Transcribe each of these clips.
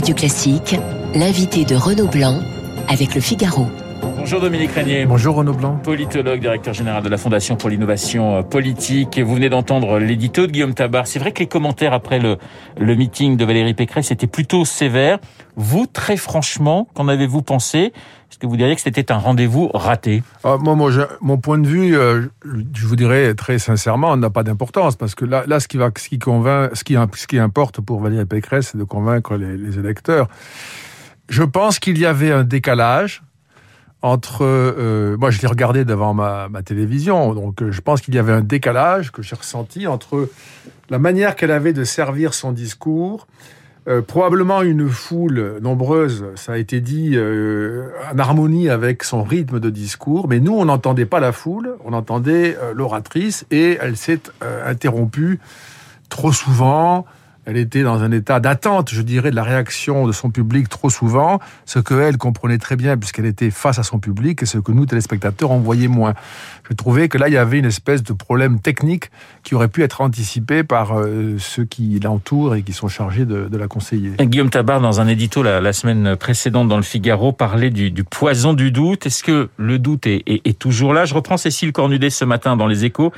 Radio Classique, l'invité de Renaud Blanc avec le Figaro. Bonjour Dominique Régnier. Bonjour Renaud Blanc. Politologue, directeur général de la Fondation pour l'innovation euh, politique. Vous venez d'entendre l'édito de Guillaume Tabar. C'est vrai que les commentaires après le, le meeting de Valérie Pécresse étaient plutôt sévères. Vous, très franchement, qu'en avez-vous pensé que vous diriez que c'était un rendez-vous raté? Ah, moi, mon point de vue, euh, je vous dirais très sincèrement, n'a pas d'importance parce que là, là, ce qui convainc, ce qui, importe pour Valérie Pécresse, c'est de convaincre les, électeurs. Je pense qu'il y avait un décalage entre euh, moi je l'ai regardé devant ma, ma télévision donc euh, je pense qu'il y avait un décalage que j'ai ressenti entre la manière qu'elle avait de servir son discours euh, probablement une foule nombreuse ça a été dit euh, en harmonie avec son rythme de discours mais nous on n'entendait pas la foule on entendait euh, l'oratrice et elle s'est euh, interrompue trop souvent elle était dans un état d'attente, je dirais, de la réaction de son public trop souvent, ce que elle comprenait très bien puisqu'elle était face à son public et ce que nous, téléspectateurs, on voyait moins. Je trouvais que là, il y avait une espèce de problème technique qui aurait pu être anticipé par euh, ceux qui l'entourent et qui sont chargés de, la conseiller. Guillaume Tabar, dans un édito la, semaine précédente dans le Figaro, parlait du, poison du doute. Est-ce que le doute est, est toujours là? Je reprends Cécile Cornudet ce matin dans les échos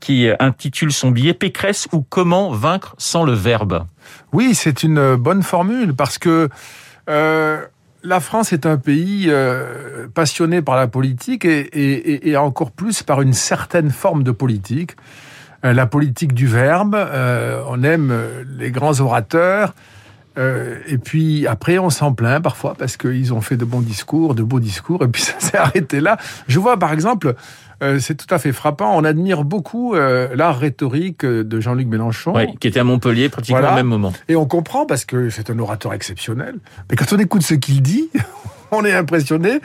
qui intitule son billet Pécresse ou comment vaincre sans le verbe. Oui, c'est une bonne formule parce que euh, la France est un pays euh, passionné par la politique et, encore plus par une certaine forme de politique. Euh, la politique du verbe, euh, on aime les grands orateurs, Euh, et puis après, on s'en plaint parfois parce qu'ils ont fait de bons discours, de beaux discours, et puis ça s'est arrêté là. Je vois par exemple, euh, c'est tout à fait frappant, on admire beaucoup euh, l'art rhétorique de Jean-Luc Mélenchon. Oui, qui était à Montpellier pratiquement voilà. au même moment. Et on comprend parce que c'est un orateur exceptionnel. Mais quand on écoute ce qu'il dit, on est impressionné.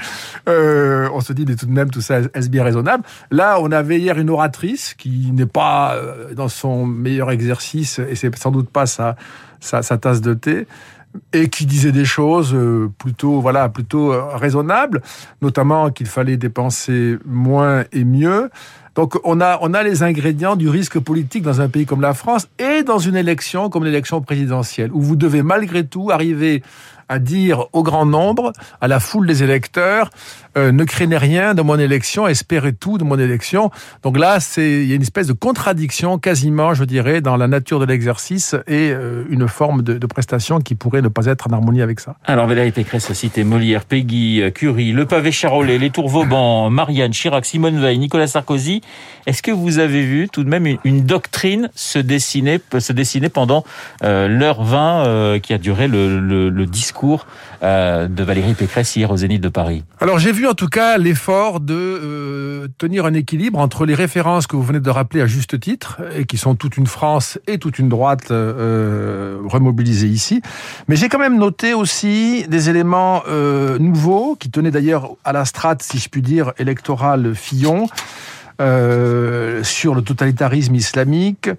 Euh, on se dit, mais tout de même, tout ça est-ce bien raisonnable? Là, on avait hier une oratrice qui n'est pas euh, dans son meilleur exercice, et c'est sans doute pas sa, sa, sa tasse de thé et qui disait des choses euh, plutôt voilà plutôt raisonnables notamment qu'il fallait dépenser moins et mieux. Donc on a on a les ingrédients du risque politique dans un pays comme la France et dans une élection comme l'élection présidentielle où vous devez malgré tout arriver à dire au grand nombre à la foule des électeurs euh, ne craignez rien de mon élection espérez tout de mon élection. Donc là c'est il y a une espèce de contradiction quasiment je dirais dans la nature de l'exercice et euh, une forme de, de prestation qui pourrait ne pas être en harmonie avec ça. Alors Valérie Pécresse a cité Molière Peggy Curie le pavé Charolais les tours Vauban Marianne Chirac Simone Veil Nicolas Sarkozy. Est-ce que vous avez vu tout de même une, une doctrine se dessiner se dessiner pendant euh, l'heure 20 euh, qui a duré le, le, le discours euh, de Valérie Pécresse hier au Zénith de Paris? Alors j'ai vu en tout cas l'effort de euh, tenir un équilibre entre les références que vous venez de rappeler à juste titre et qui sont toute une France et toute une droite euh, remobilisée ici. Mais j'ai quand même noté aussi des éléments euh, nouveaux qui tenaient d'ailleurs à la strate si je puis dire électorale Fillon euh, sur le totalitarisme islamique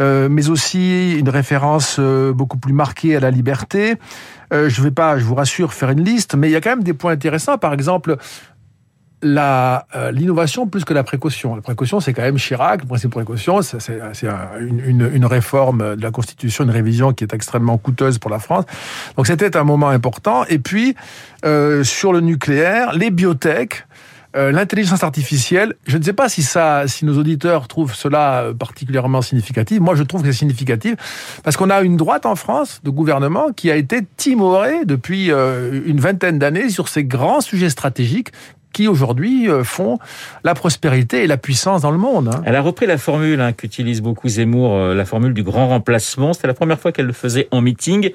euh, mais aussi une référence euh, beaucoup plus marquée à la liberté. Euh, je vais pas je vous rassure faire une liste mais il y a quand même des points intéressants. Par exemple l'innovation plus que la précaution. La précaution c'est quand même Chirac. Le principe précaution c'est une, réforme de la constitution une révision qui est extrêmement coûteuse pour la France. Donc c'était un moment important. Et puis sur le nucléaire les biotech Euh, l'intelligence artificielle je ne sais pas si ça si nos auditeurs trouvent cela euh, particulièrement significatif. Moi je trouve que c'est significatif parce qu'on a une droite en France de gouvernement qui a été timoré depuis euh, une vingtaine d'années sur ces grands sujets stratégiques qui aujourd'hui euh, font la prospérité et la puissance dans le monde hein. elle a repris la formule qu'utilise beaucoup Zemmour euh, la formule du grand remplacement. C'était la première fois qu'elle le faisait en meeting.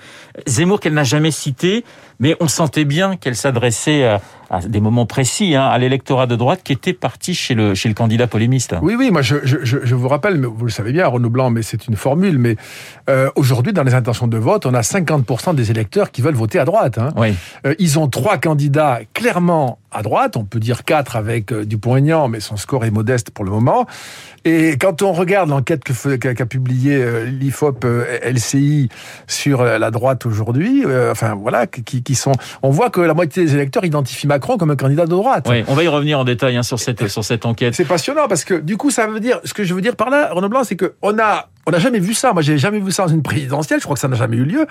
Zemmour qu'elle n'a jamais cité mais on sentait bien qu'elle s'adressait à, à des moments précis hein, à l'électorat de droite qui était parti chez le chez le candidat polémiste. Oui oui moi je, je, je vous rappelle mais vous le savez bien Renaud blanc mais c'est une formule mais euh, aujourd'hui dans les intentions de vote on a 50% des électeurs qui veulent voter à droite oui. euh, ils ont trois candidats clairement à droite. On peut dire quatre avec euh, du poignant mais son score est modeste pour le moment. Et quand on regarde l'enquête qu'a qu qu publié euh, l'ifop euh, lci sur la droite aujourd'hui euh, enfin voilà qui, qui sont on voit que la moitié des électeurs identifient macron comme un candidat de droite. Oui, on va y revenir en détail hein, sur cette sur cette enquête. C'est passionnant parce que du coup ça veut dire ce que je veux dire par là renaud blanc c'est que on a on n'a jamais vu ça. Moi j'ai jamais vu ça dans une présidentielle. Je crois que ça n'a jamais eu lieu.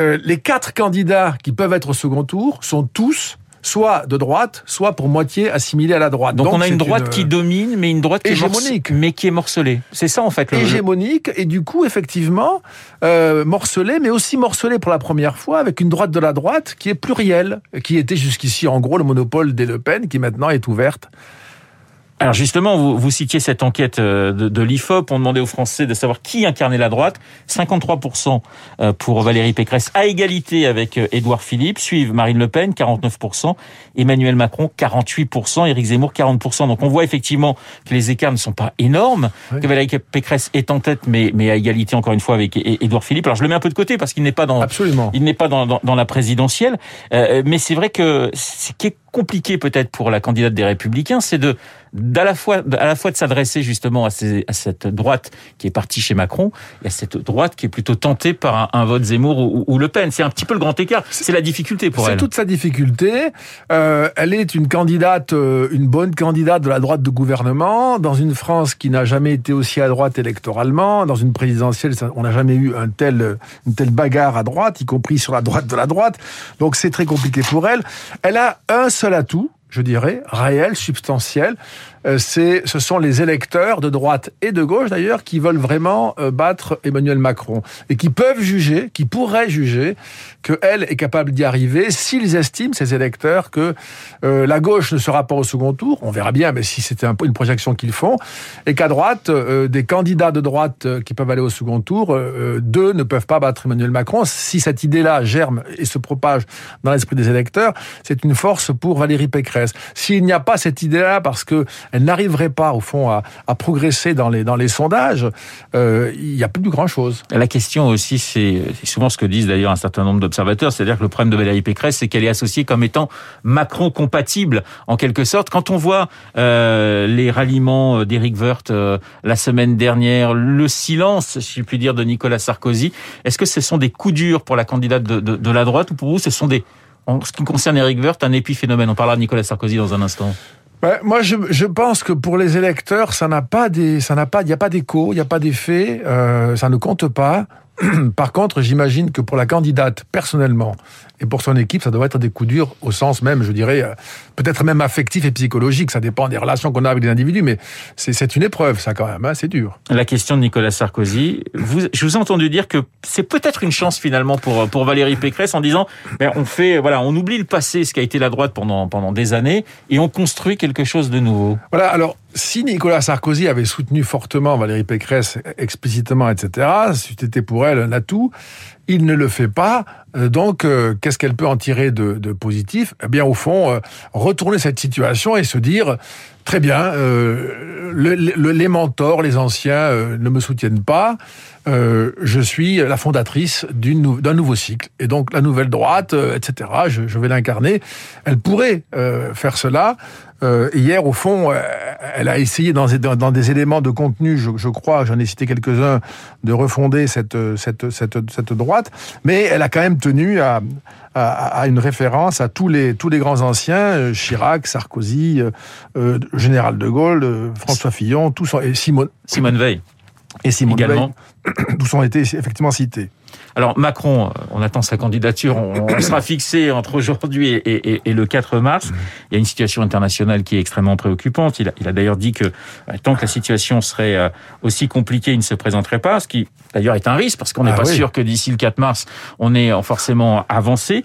Euh, les quatre candidats qui peuvent être au second tour sont tous soit de droite, soit pour moitié assimilés à la droite. Donc, on a une droite qui domine, mais une droite qui hégémonique, est mais qui est morcelée. C'est ça en fait. Le... Hégémonique et du coup effectivement euh, morcelée, mais aussi morcelée pour la première fois avec une droite de la droite qui est plurielle, qui était jusqu'ici en gros le monopole des Le Pen, qui maintenant est ouverte alors justement, vous, vous citiez cette enquête euh, de, de l'IFOP. On demandait aux Français de savoir qui incarnait la droite. 53% euh, pour Valérie Pécresse, à égalité avec euh, Édouard Philippe. Suivent Marine Le Pen, 49%. Emmanuel Macron, 48%. Éric Zemmour, 40%. Donc on voit effectivement que les écarts ne sont pas énormes. Que Valérie Pécresse est en tête, mais, mais à égalité encore une fois avec Édouard Philippe. Alors je le mets un peu de côté parce qu'il n'est pas dans, Absolument. il n'est pas dans, dans, dans la présidentielle. mais c'est vrai que ce qui est compliqué peut-être pour la candidate des Républicains, c'est de d'à la fois à la fois de s'adresser justement à, ces, à, cette droite qui est partie chez Macron et à cette droite qui est plutôt tentée par un, un vote Zemmour ou, ou, Le Pen. C'est un petit peu le grand écart. C'est la difficulté pour elle. C'est toute sa difficulté. Euh, elle est une candidate, euh, une bonne candidate de la droite de gouvernement dans une France qui n'a jamais été aussi à droite électoralement. Dans une présidentielle, on n'a jamais eu un tel, une telle bagarre à droite, y compris sur la droite de la droite. Donc c'est très compliqué pour elle. Elle a un seul atout, je dirais, réel, substantiel, c'est, ce sont les électeurs de droite et de gauche d'ailleurs qui veulent vraiment euh, battre Emmanuel Macron et qui peuvent juger, qui pourraient juger que elle est capable d'y arriver s'ils estiment ces électeurs que euh, la gauche ne sera pas au second tour. On verra bien, mais si c'était un une projection qu'ils font et qu'à droite, des candidats de droite qui peuvent aller au second tour, deux ne peuvent pas battre Emmanuel Macron. Si cette idée-là germe et se propage dans l'esprit des électeurs, c'est une force pour Valérie Pécresse. S'il n'y a pas cette idée-là parce que elle n'arriverait pas, au fond, à, progresser dans les, dans les sondages, euh, il n'y a plus grand-chose. La question aussi, c'est souvent ce que disent d'ailleurs un certain nombre d'observateurs, c'est-à-dire que le problème de Valérie Pécresse, c'est qu'elle est associée comme étant Macron-compatible, en quelque sorte. Quand on voit euh, les ralliements d'Éric Woerth euh, la semaine dernière, le silence, si je puis dire, de Nicolas Sarkozy, est-ce que ce sont des coups durs pour la candidate de, de, de la droite ou pour vous, ce sont des en ce qui concerne Eric Woerth, un épiphénomène? On parlera de Nicolas Sarkozy dans un instant. Ouais, moi, je, je, pense que pour les électeurs, ça n'a pas des, ça n'a pas, il n'y a pas d'écho, il n'y a pas d'effet, euh, ça ne compte pas. Par contre, j'imagine que pour la candidate, personnellement, et pour son équipe, ça doit être des coups durs au sens même, je dirais, euh, peut-être même affectif et psychologique. Ça dépend des relations qu'on a avec les individus, mais c'est une épreuve, ça quand même. Hein, c'est dur. La question de Nicolas Sarkozy. Vous, je vous ai entendu dire que c'est peut-être une chance finalement pour pour Valérie Pécresse en disant, ben, on fait, voilà, on oublie le passé, ce qui a été la droite pendant pendant des années, et on construit quelque chose de nouveau. Voilà. Alors, si Nicolas Sarkozy avait soutenu fortement Valérie Pécresse explicitement, etc., c'était pour elle un atout. Il ne le fait pas. Euh, donc, euh, qu'est-ce qu'elle peut en tirer de, positif? Eh bien, au fond, euh, retourner cette situation et se dire très bien, le, le, les mentors, les anciens ne me soutiennent pas. Je suis la fondatrice d'un nouveau cycle. Et donc, la nouvelle droite, etc., je, vais l'incarner. Elle pourrait faire cela. hier, au fond, elle a essayé dans, des éléments de contenu, je, crois, j'en ai cité quelques-uns, de refonder cette droite. Mais elle a quand même tenu à, une référence à tous les, grands anciens, Chirac, Sarkozy, euh, Général de Gaulle, euh, François Fillon, tous et Simone Veil. Et Simone également. Tous ont été effectivement cités. Alors Macron, euh, on attend sa candidature, on, on sera fixé entre aujourd'hui et, et, et, le 4 mars. Il y a une situation internationale qui est extrêmement préoccupante. Il a, il a d'ailleurs dit que tant que la situation serait aussi compliquée, il ne se présenterait pas, ce qui d'ailleurs est un risque parce qu'on n'est ah pas oui. sûr que d'ici le 4 mars, on ait forcément avancé.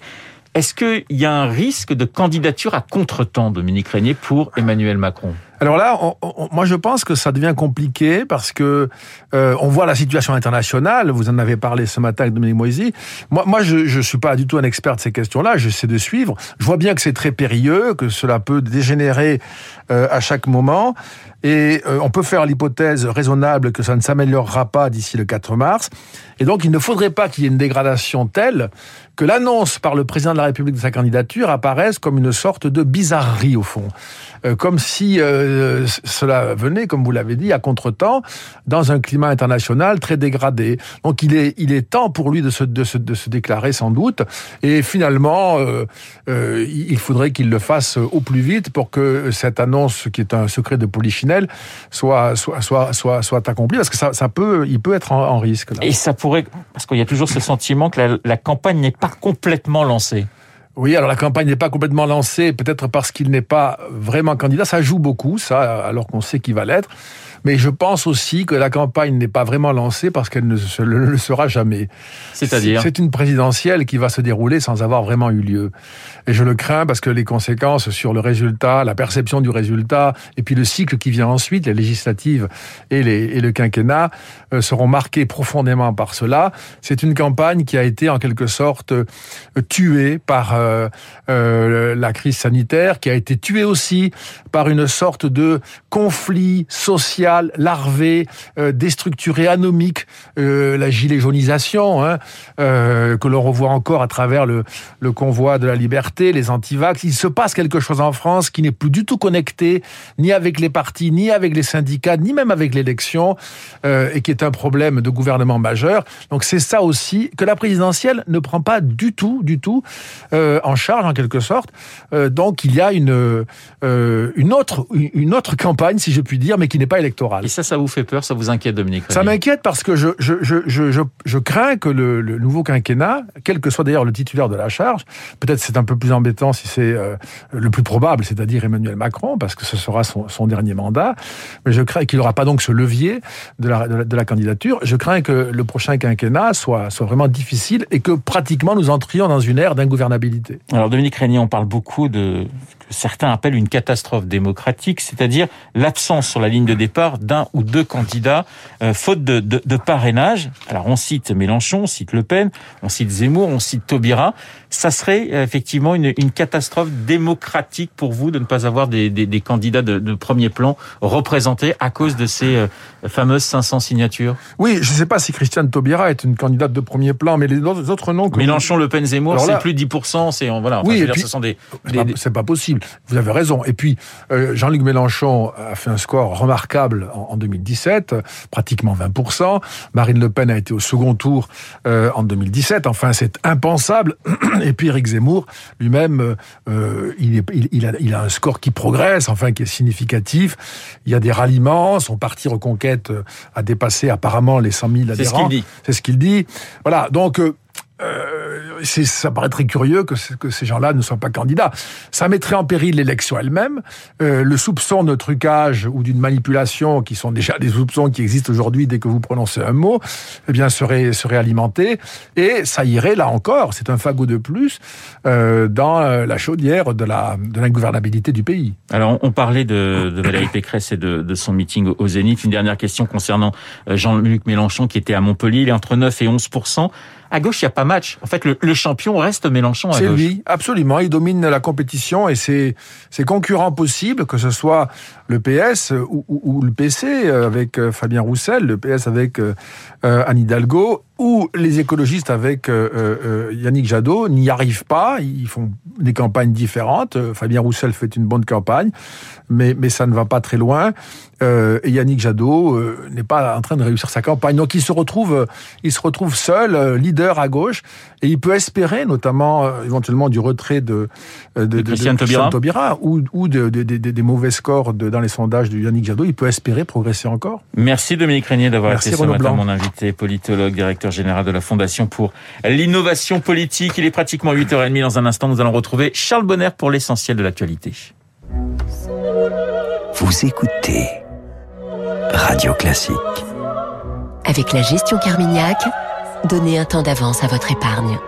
Est-ce qu'il y a un risque de candidature à contre-temps, Dominique Régnier, pour Emmanuel Macron? Alors là, on, on, moi je pense que ça devient compliqué parce que euh, on voit la situation internationale. Vous en avez parlé ce matin avec Dominique Moisy. Moi, moi, je je suis pas du tout un expert de ces questions-là. J'essaie de suivre. Je vois bien que c'est très périlleux, que cela peut dégénérer euh, à chaque moment. Et euh, on peut faire l'hypothèse raisonnable que ça ne s'améliorera pas d'ici le 4 mars. Et donc, il ne faudrait pas qu'il y ait une dégradation telle que l'annonce par le président de la République de sa candidature apparaisse comme une sorte de bizarrerie au fond. Euh, comme si euh, cela venait, comme vous l'avez dit, à contre-temps, dans un climat international très dégradé. Donc il est, il est temps pour lui de se, de se, de se déclarer sans doute. Et finalement, euh, il faudrait qu'il le fasse au plus vite pour que cette annonce, qui est un secret de polichinelle, soit, soit, soit, soit, soit accomplie, parce que ça, ça peut, il peut être en, risque. Et ça pourrait Parce qu'il y a toujours ce sentiment que la campagne n'est pas complètement lancée. Oui, alors la campagne n'est pas complètement lancée, peut-être parce qu'il n'est pas vraiment candidat. Ça joue beaucoup, ça, alors qu'on sait qu'il va l'être. Mais je pense aussi que la campagne n'est pas vraiment lancée parce qu'elle ne le sera jamais. C'est-à-dire C'est une présidentielle qui va se dérouler sans avoir vraiment eu lieu. Et je le crains parce que les conséquences sur le résultat, la perception du résultat, et puis le cycle qui vient ensuite, les législatives et, les, et le quinquennat, euh, seront marqués profondément par cela. C'est une campagne qui a été en quelque sorte euh, tuée par euh, la crise sanitaire, qui a été tuée aussi par une sorte de conflit social larvé, euh, déstructuré, anomique, euh, la gilet jaunisation, hein, que l'on revoit encore à travers le, convoi de la liberté, les antivax. Il se passe quelque chose en France qui n'est plus du tout connecté ni avec les partis, ni avec les syndicats, ni même avec l'élection, et qui est un problème de gouvernement majeur. Donc c'est ça aussi que la présidentielle ne prend pas du tout, du tout euh, en charge en quelque sorte. Euh, donc il y a une euh, une autre une autre campagne, si je puis dire, mais qui n'est pas électorale. Et ça, ça vous fait peur, ça vous inquiète, Dominique Ça m'inquiète parce que je je, je, je, je crains que le, le, nouveau quinquennat, quel que soit d'ailleurs le titulaire de la charge, peut-être c'est un peu plus embêtant si c'est euh, le plus probable, c'est-à-dire Emmanuel Macron, parce que ce sera son, son dernier mandat, mais je crains qu'il n'aura pas donc ce levier de la, de la, de la candidature. Je crains que le prochain quinquennat soit, soit vraiment difficile et que pratiquement nous entrions dans une ère d'ingouvernabilité. Alors Dominique Régnier, on parle beaucoup de que certains appellent une catastrophe démocratique, c'est-à-dire l'absence sur la ligne de départ d'un ou deux candidats, euh, faute de, de, de, parrainage. Alors on cite Mélenchon, on cite Le Pen, on cite Zemmour, on cite Taubira. Ça serait euh, effectivement une, une catastrophe démocratique pour vous de ne pas avoir des, des, des candidats de, de, premier plan représentés à cause de ces euh, fameuses 500 signatures? Oui, je ne sais pas si Christiane Taubira est une candidate de premier plan, mais les autres noms... Que Mélenchon, vous... Le Pen, Zemmour, c'est plus de 10%, c'est voilà. Enfin, oui, dire, ce sont des... C'est pas, pas possible. Vous avez raison. Et puis, euh, Jean-Luc Mélenchon a fait un score remarquable en, en 2017, pratiquement 20%. Marine Le Pen a été au second tour euh, en 2017. Enfin, c'est impensable. Et puis, Éric Zemmour, lui-même, euh, il, il, il, a, il a un score qui progresse, enfin, qui est significatif. Il y a des ralliements. Son parti Reconquête a dépassé apparemment les 100 000 adhérents. C'est ce qu'il dit. C'est ce qu'il dit. Voilà. Donc, euh, ça paraît très curieux que, ces gens-là ne soient pas candidats. Ça mettrait en péril l'élection elle-même. Euh, le soupçon de trucage ou d'une manipulation, qui sont déjà des soupçons qui existent aujourd'hui dès que vous prononcez un mot, eh bien serait serait alimenté et ça irait là encore. C'est un fagot de plus euh, dans la chaudière de la de l'ingouvernabilité du pays. Alors on parlait de, Valérie Pécresse et de, son meeting au Zénith. Une dernière question concernant Jean-Luc Mélenchon qui était à Montpellier. Il est entre 9 et 11 à gauche, il n'y a pas match. En fait, le, le champion reste Mélenchon à C'est gauche. lui, absolument. Il domine la compétition et ses, ses concurrents possibles, que ce soit le PS ou, ou, ou le PC avec euh, Fabien Roussel, le PS avec euh, Anne Hidalgo, ou les écologistes avec euh, euh, Yannick Jadot n'y arrivent pas. Ils font des campagnes différentes. Fabien Roussel fait une bonne campagne, mais, mais ça ne va pas très loin. Euh, et Yannick Jadot n'est pas en train de réussir sa campagne. Donc il se retrouve, il se retrouve seul, leader à gauche, et il peut espérer, notamment éventuellement du retrait de, de, de, de Taubira, Taubira ou, ou de, des mauvais scores dans les sondages de Yannick Jadot. Il peut espérer progresser encore. Merci Dominique Régnier d'avoir été ce matin mon invité, politologue, directeur général de la Fondation pour l'innovation politique. Il est pratiquement 8h30. Dans un instant, nous allons retrouver Charles Bonner pour l'essentiel de l'actualité. Vous écoutez Radio Classique. Avec la gestion Carmignac, donnez un temps d'avance à votre épargne.